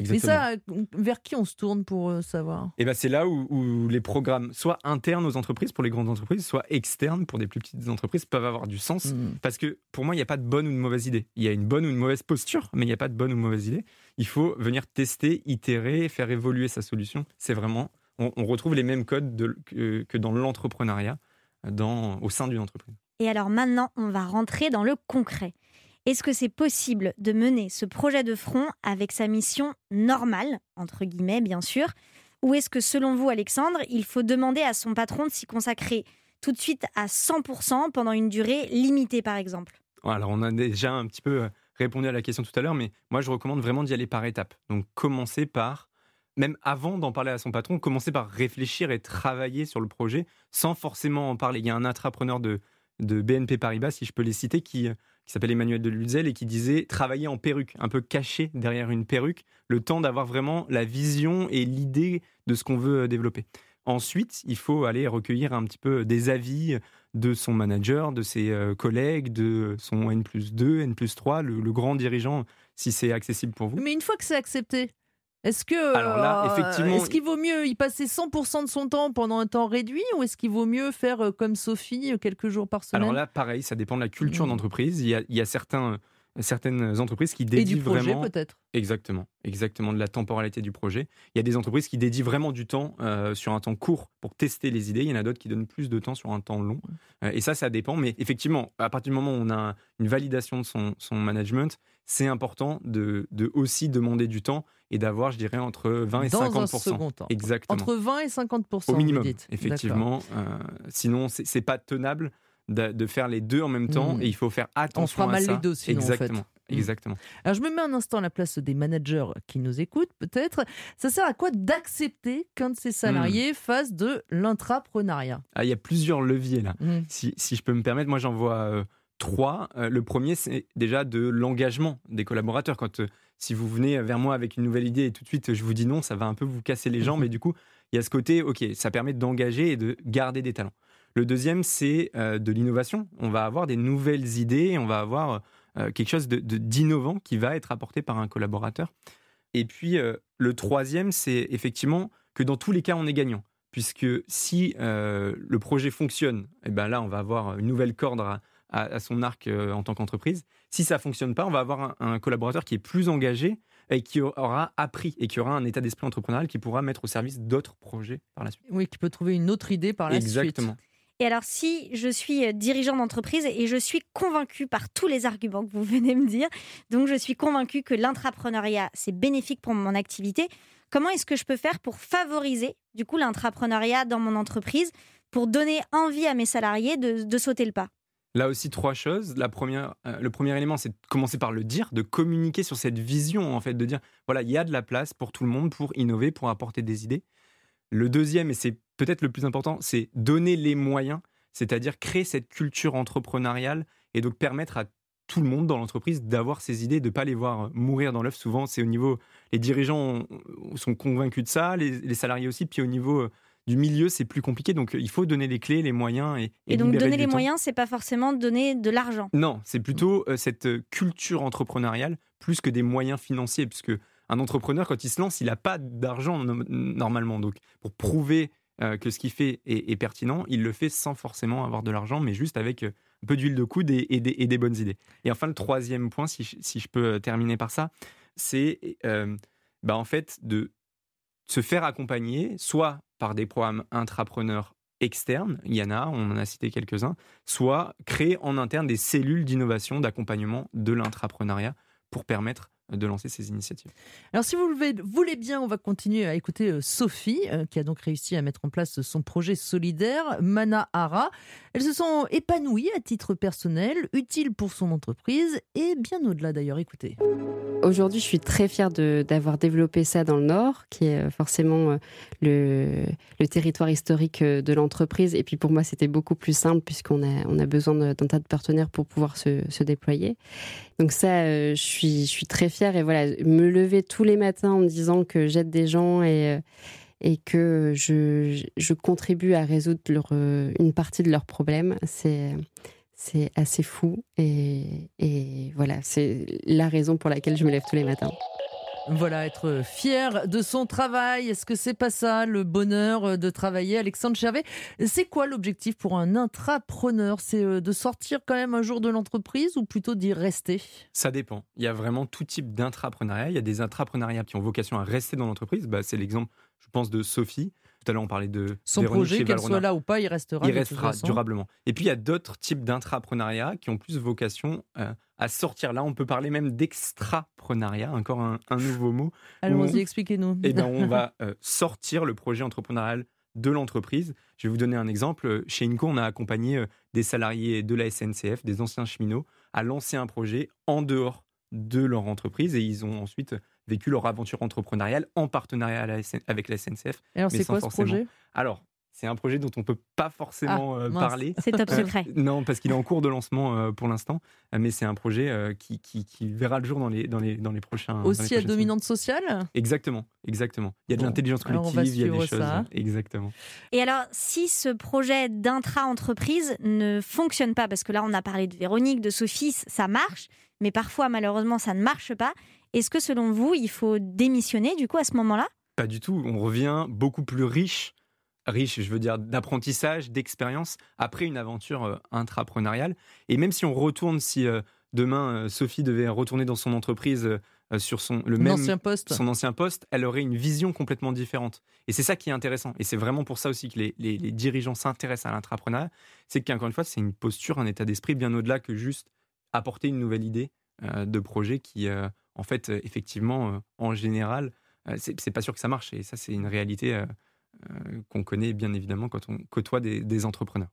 Mais ça, vers qui on se tourne pour euh, savoir? Et ben c'est là où, où les programmes, soit internes aux entreprises pour les grandes entreprises, soit externes pour des plus petites entreprises, peuvent avoir du sens. Hmm. Parce que pour moi, il n'y a pas de bonne ou de mauvaise idée. Il y a une bonne ou une mauvaise posture, mais il n'y a pas de bonne ou de mauvaise idée. Il faut venir tester, itérer, faire évoluer sa solution. C'est vraiment, on, on retrouve les mêmes codes de- que, que dans l'entrepreneuriat au sein d'une entreprise. Et alors maintenant, on va rentrer dans le concret. Est-ce que c'est possible de mener ce projet de front avec sa mission normale, entre guillemets bien sûr, ou est-ce que selon vous, Alexandre, il faut demander à son patron de s'y consacrer tout de suite à 100% pendant une durée limitée par exemple? Alors, on a déjà un petit peu euh, répondu à la question tout à l'heure, mais moi, je recommande vraiment d'y aller par étapes. Donc, commencer par, même avant d'en parler à son patron, commencer par réfléchir et travailler sur le projet sans forcément en parler. Il y a un intrapreneur de, de BNP Paribas, si je peux les citer, qui, euh, qui s'appelle Emmanuel de Lutzel et qui disait travailler en perruque, un peu caché derrière une perruque, le temps d'avoir vraiment la vision et l'idée de ce qu'on veut euh, développer. Ensuite, il faut aller recueillir un petit peu des avis de son manager, de ses euh, collègues, de son N plus 2, N plus 3, le, le grand dirigeant, si c'est accessible pour vous. Mais une fois que c'est accepté, est-ce que Alors là, euh, effectivement, est-ce qu'il vaut mieux y passer 100% de son temps pendant un temps réduit ou est-ce qu'il vaut mieux faire euh, comme Sophie euh, quelques jours par semaine? Alors là, pareil, ça dépend de la culture Mhm. d'entreprise. Il y a certains, certaines entreprises qui et dédient du projet vraiment peut-être? Exactement, exactement de la temporalité du projet. Il y a des entreprises qui dédient vraiment du temps euh, sur un temps court pour tester les idées. Il y en a d'autres qui donnent plus de temps sur un temps long. Euh, et ça, ça dépend. Mais effectivement, à partir du moment où on a une validation de son, son management, c'est important de, de aussi demander du temps et d'avoir, je dirais, entre 20 et dans 50 un second temps. Exactement. Entre 20 et 50% Au minimum, effectivement. Euh, sinon, c'est pas tenable de, de faire les deux en même temps Mhm. et il faut faire attention fera à mal ça. les deux sinon, en fait. Exactement. Mhm. Exactement. Alors je me mets un instant à la place des managers qui nous écoutent peut-être. Ça sert à quoi d'accepter qu'un de ses salariés fasse de l'intrapreneuriat? Ah, il y a plusieurs leviers là. Si, si je peux me permettre, moi j'en vois euh, trois. Euh, le premier, c'est déjà de l'engagement des collaborateurs. Quand euh, si vous venez vers moi avec une nouvelle idée et tout de suite je vous dis non, ça va un peu vous casser les jambes. Mhm. Mais du coup, il y a ce côté, ok, ça permet d'engager et de garder des talents. Le deuxième, c'est euh, de l'innovation. On va avoir des nouvelles idées, on va avoir euh, quelque chose de- de- d'innovant qui va être apporté par un collaborateur. Et puis, euh, le troisième, c'est effectivement que dans tous les cas, on est gagnant. Puisque si euh, le projet fonctionne, eh ben là, on va avoir une nouvelle corde à, à, son arc euh, en tant qu'entreprise. Si ça fonctionne pas, on va avoir un, un, collaborateur qui est plus engagé et qui aura appris et qui aura un état d'esprit entrepreneurial qui pourra mettre au service d'autres projets par la suite. Oui, qui peut trouver une autre idée par la suite. Exactement. Et alors, si je suis euh, dirigeant d'entreprise et je suis convaincu par tous les arguments que vous venez me dire, donc je suis convaincu que l'intrapreneuriat, c'est bénéfique pour mon activité, comment est-ce que je peux faire pour favoriser du coup l'intrapreneuriat dans mon entreprise, pour donner envie à mes salariés de, sauter le pas? Là aussi, trois choses. La première, euh, le premier élément, c'est de commencer par le dire, de communiquer sur cette vision, en fait, de dire, voilà, il y a de la place pour tout le monde, pour innover, pour apporter des idées. Le deuxième, et c'est peut-être le plus important, c'est donner les moyens, c'est-à-dire créer cette culture entrepreneuriale et donc permettre à tout le monde dans l'entreprise d'avoir ces idées, de ne pas les voir mourir dans l'œuf. Souvent, c'est au niveau. Les dirigeants sont convaincus de ça, les, salariés aussi. Puis au niveau euh, du milieu, c'est plus compliqué. Donc il faut donner les clés, les moyens. Et, et, donc donner les moyens, c'est pas forcément donner de l'argent. Non, c'est plutôt euh, cette euh, culture entrepreneuriale plus que des moyens financiers, puisque un entrepreneur, quand il se lance, il n'a pas d'argent normalement. Donc pour prouver euh, que ce qu'il fait est, pertinent, il le fait sans forcément avoir de l'argent, mais juste avec euh, un peu d'huile de coude et, des, bonnes idées. Et enfin, le troisième point, si je, peux euh, terminer par ça, c'est bah, en fait de se faire accompagner, soit par des programmes intrapreneurs externes, il y en a, on en a cité quelques-uns, soit créer en interne des cellules d'innovation, d'accompagnement de l'intrapreneuriat pour permettre de lancer ces initiatives. Alors si vous le voulez bien, on va continuer à écouter euh, Sophie, euh, qui a donc réussi à mettre en place son projet solidaire, Mana Hara. Elles se sont épanouies à titre personnel, utiles pour son entreprise et bien au-delà d'ailleurs. Écoutez. Aujourd'hui, je suis très fière d'avoir développé ça dans le Nord, qui est euh, forcément le, le territoire historique de l'entreprise. Et puis pour moi, c'était beaucoup plus simple puisqu'on a, on a besoin d'un tas de partenaires pour pouvoir se, se déployer. Donc ça, je, suis, je suis très fière et voilà, me lever tous les matins en me disant que j'aide des gens et, euh, que je, contribue à résoudre euh, une partie de leurs problèmes, c'est assez fou et voilà, c'est la raison pour laquelle je me lève tous les matins. Voilà, être fier de son travail. Est-ce que c'est pas ça le bonheur de travailler, Alexandre Chervet C'est quoi l'objectif pour un intrapreneur? C'est euh, de sortir quand même un jour de l'entreprise ou plutôt d'y rester? Ça dépend. Il y a vraiment tout type d'intrapreneuriat. Il y a des intrapreneuriats qui ont vocation à rester dans l'entreprise. Bah, c'est l'exemple, je pense, de Sophie. À l'heure, on parlait de son projet, qu'elle soit là ou pas, il restera. Il restera durablement. Et puis, il y a d'autres types d'intrapreneuriat qui ont plus vocation euh, à sortir. Là, on peut parler même d'extrapreneuriat, encore un, nouveau mot. Allons-y, expliquez-nous. Eh bien, on va [LAUGHS] euh, sortir le projet entrepreneurial de l'entreprise. Je vais vous donner un exemple. Chez Inco, on a accompagné euh, des salariés de la SNCF, des anciens cheminots, à lancer un projet en dehors de leur entreprise et ils ont ensuite vécu leur aventure entrepreneuriale en partenariat avec la SNCF. alors, c'est quoi ce projet? Alors, c'est un projet dont on ne peut pas forcément ah, euh, parler. C'est top secret. [LAUGHS] non, parce qu'il est en cours de lancement euh, pour l'instant, mais c'est un projet euh, qui, qui, verra le jour dans les, dans les, dans les prochains. Aussi à dominante sociale? Exactement, exactement. Il y a de l'intelligence collective, il y a des choses. Exactement. Et alors, si ce projet d'intra-entreprise ne fonctionne pas, parce que là, on a parlé de Véronique, de Sophie, ça marche, mais parfois, malheureusement, ça ne marche pas. Est-ce que selon vous, il faut démissionner du coup à ce moment-là? Pas du tout. On revient beaucoup plus riche riche, je veux dire, d'apprentissage, d'expérience après une aventure euh, intrapreneuriale. Et même si on retourne, si euh, demain euh, Sophie devait retourner dans son entreprise sur son le même ancien poste. son ancien poste, elle aurait une vision complètement différente. Et c'est ça qui est intéressant. Et c'est vraiment pour ça aussi que les, les, les dirigeants s'intéressent à l'intrapreneuriat. C'est qu'encore une fois, c'est une posture, un état d'esprit bien au-delà que juste apporter une nouvelle idée de projet qui, en fait, effectivement, en général, c'est pas sûr que ça marche. Et ça, c'est une réalité euh, qu'on connaît bien évidemment quand on côtoie des, entrepreneurs.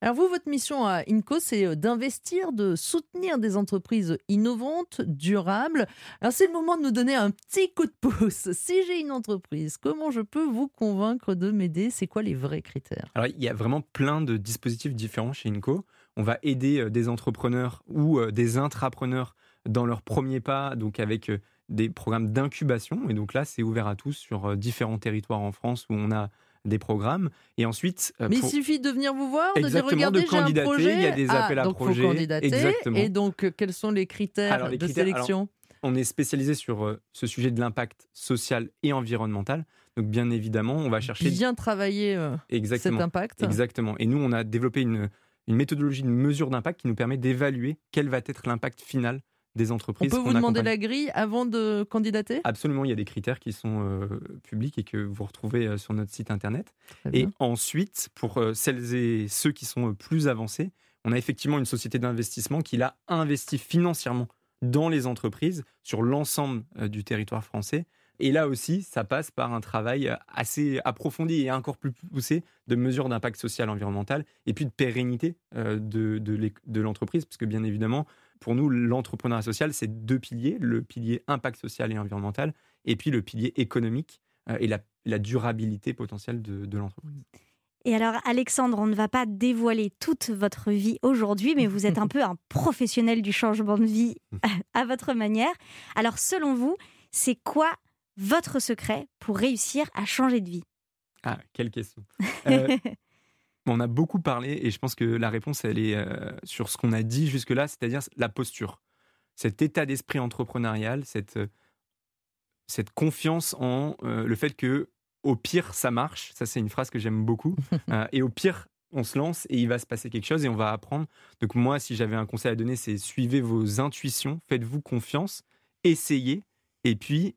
Alors vous, votre mission à INCO, c'est euh, d'investir, de soutenir des entreprises innovantes, durables. Alors c'est le moment de nous donner un petit coup de pouce. [LAUGHS] Si j'ai une entreprise, comment je peux vous convaincre de m'aider? C'est quoi les vrais critères? Alors il y a vraiment plein de dispositifs différents chez INCO. On va aider euh, des entrepreneurs ou des intrapreneurs dans leur premier pas, donc avec des programmes d'incubation. Et donc là, c'est ouvert à tous sur euh, différents territoires en France où on a des programmes. Et ensuite. Euh, Mais il suffit de venir vous voir, de dire regardez, j'ai un projet. Il y a des ah, appels à projets. Exactement. Et donc, euh, quels sont les critères de sélection? On est spécialisé sur ce sujet de l'impact social et environnemental. Donc, bien évidemment, on va chercher. Bien travailler cet impact. Exactement. Et nous, on a développé une, une méthodologie de mesure d'impact qui nous permet d'évaluer quel va être l'impact final des entreprises. On peut vous demander la grille avant de candidater? Absolument, il y a des critères qui sont euh, publics et que vous retrouvez euh, sur notre site internet. Et ensuite, pour euh, celles et ceux qui sont plus avancés, on a effectivement une société d'investissement qui l'a investi financièrement dans les entreprises sur l'ensemble du territoire français. Et là aussi, ça passe par un travail assez approfondi et encore plus poussé de mesures d'impact social environnemental et puis de pérennité de, de l'entreprise, parce que bien évidemment, pour nous, l'entrepreneuriat social, c'est deux piliers, le pilier impact social et environnemental, et puis le pilier économique euh, et la, durabilité potentielle de, l'entreprise. Et alors, Alexandre, on ne va pas dévoiler toute votre vie aujourd'hui, mais vous êtes un [LAUGHS] peu un professionnel du changement de vie à votre manière. Alors, selon vous, c'est quoi votre secret pour réussir à changer de vie? Ah, quelle question [LAUGHS] euh, On a beaucoup parlé et je pense que la réponse, elle est euh, sur ce qu'on a dit jusque-là, c'est-à-dire la posture. Cet état d'esprit entrepreneurial, cette, euh, cette confiance en euh, le fait que au pire, ça marche. Ça, c'est une phrase que j'aime beaucoup. [LAUGHS] et au pire, on se lance et il va se passer quelque chose et on va apprendre. Donc moi, si j'avais un conseil à donner, c'est suivez vos intuitions, faites-vous confiance, essayez et puis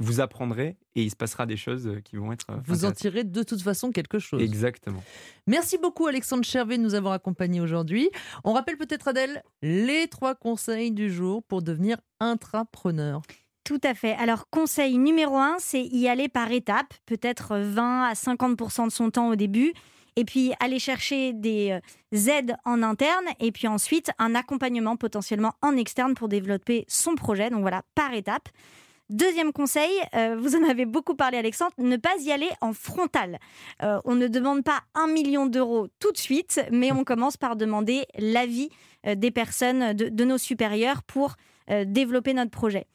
vous apprendrez et il se passera des choses euh, qui vont être. Euh, vous en tirez de toute façon quelque chose. Exactement. Merci beaucoup Alexandre Chervé de nous avoir accompagnés aujourd'hui. On rappelle peut-être Adèle les trois conseils du jour pour devenir intrapreneur. Tout à fait. Alors, conseil numéro un, c'est y aller par étapes, peut-être 20 à 50% de son temps au début, et puis aller chercher des euh, aides en interne, et puis ensuite un accompagnement potentiellement en externe pour développer son projet. Donc voilà, par étapes. Deuxième conseil, euh, vous en avez beaucoup parlé Alexandre, ne pas y aller en frontal. Euh, on ne demande pas un million d'euros tout de suite, mais on commence par demander l'avis euh, des personnes, de, nos supérieurs pour développer notre projet.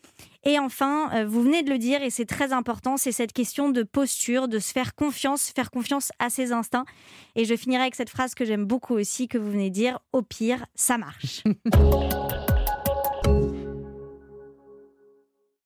Et enfin, vous venez de le dire, et c'est très important, c'est cette question de posture, de se faire confiance, faire confiance à ses instincts. Et je finirai avec cette phrase que j'aime beaucoup aussi, que vous venez de dire, au pire, ça marche. [LAUGHS]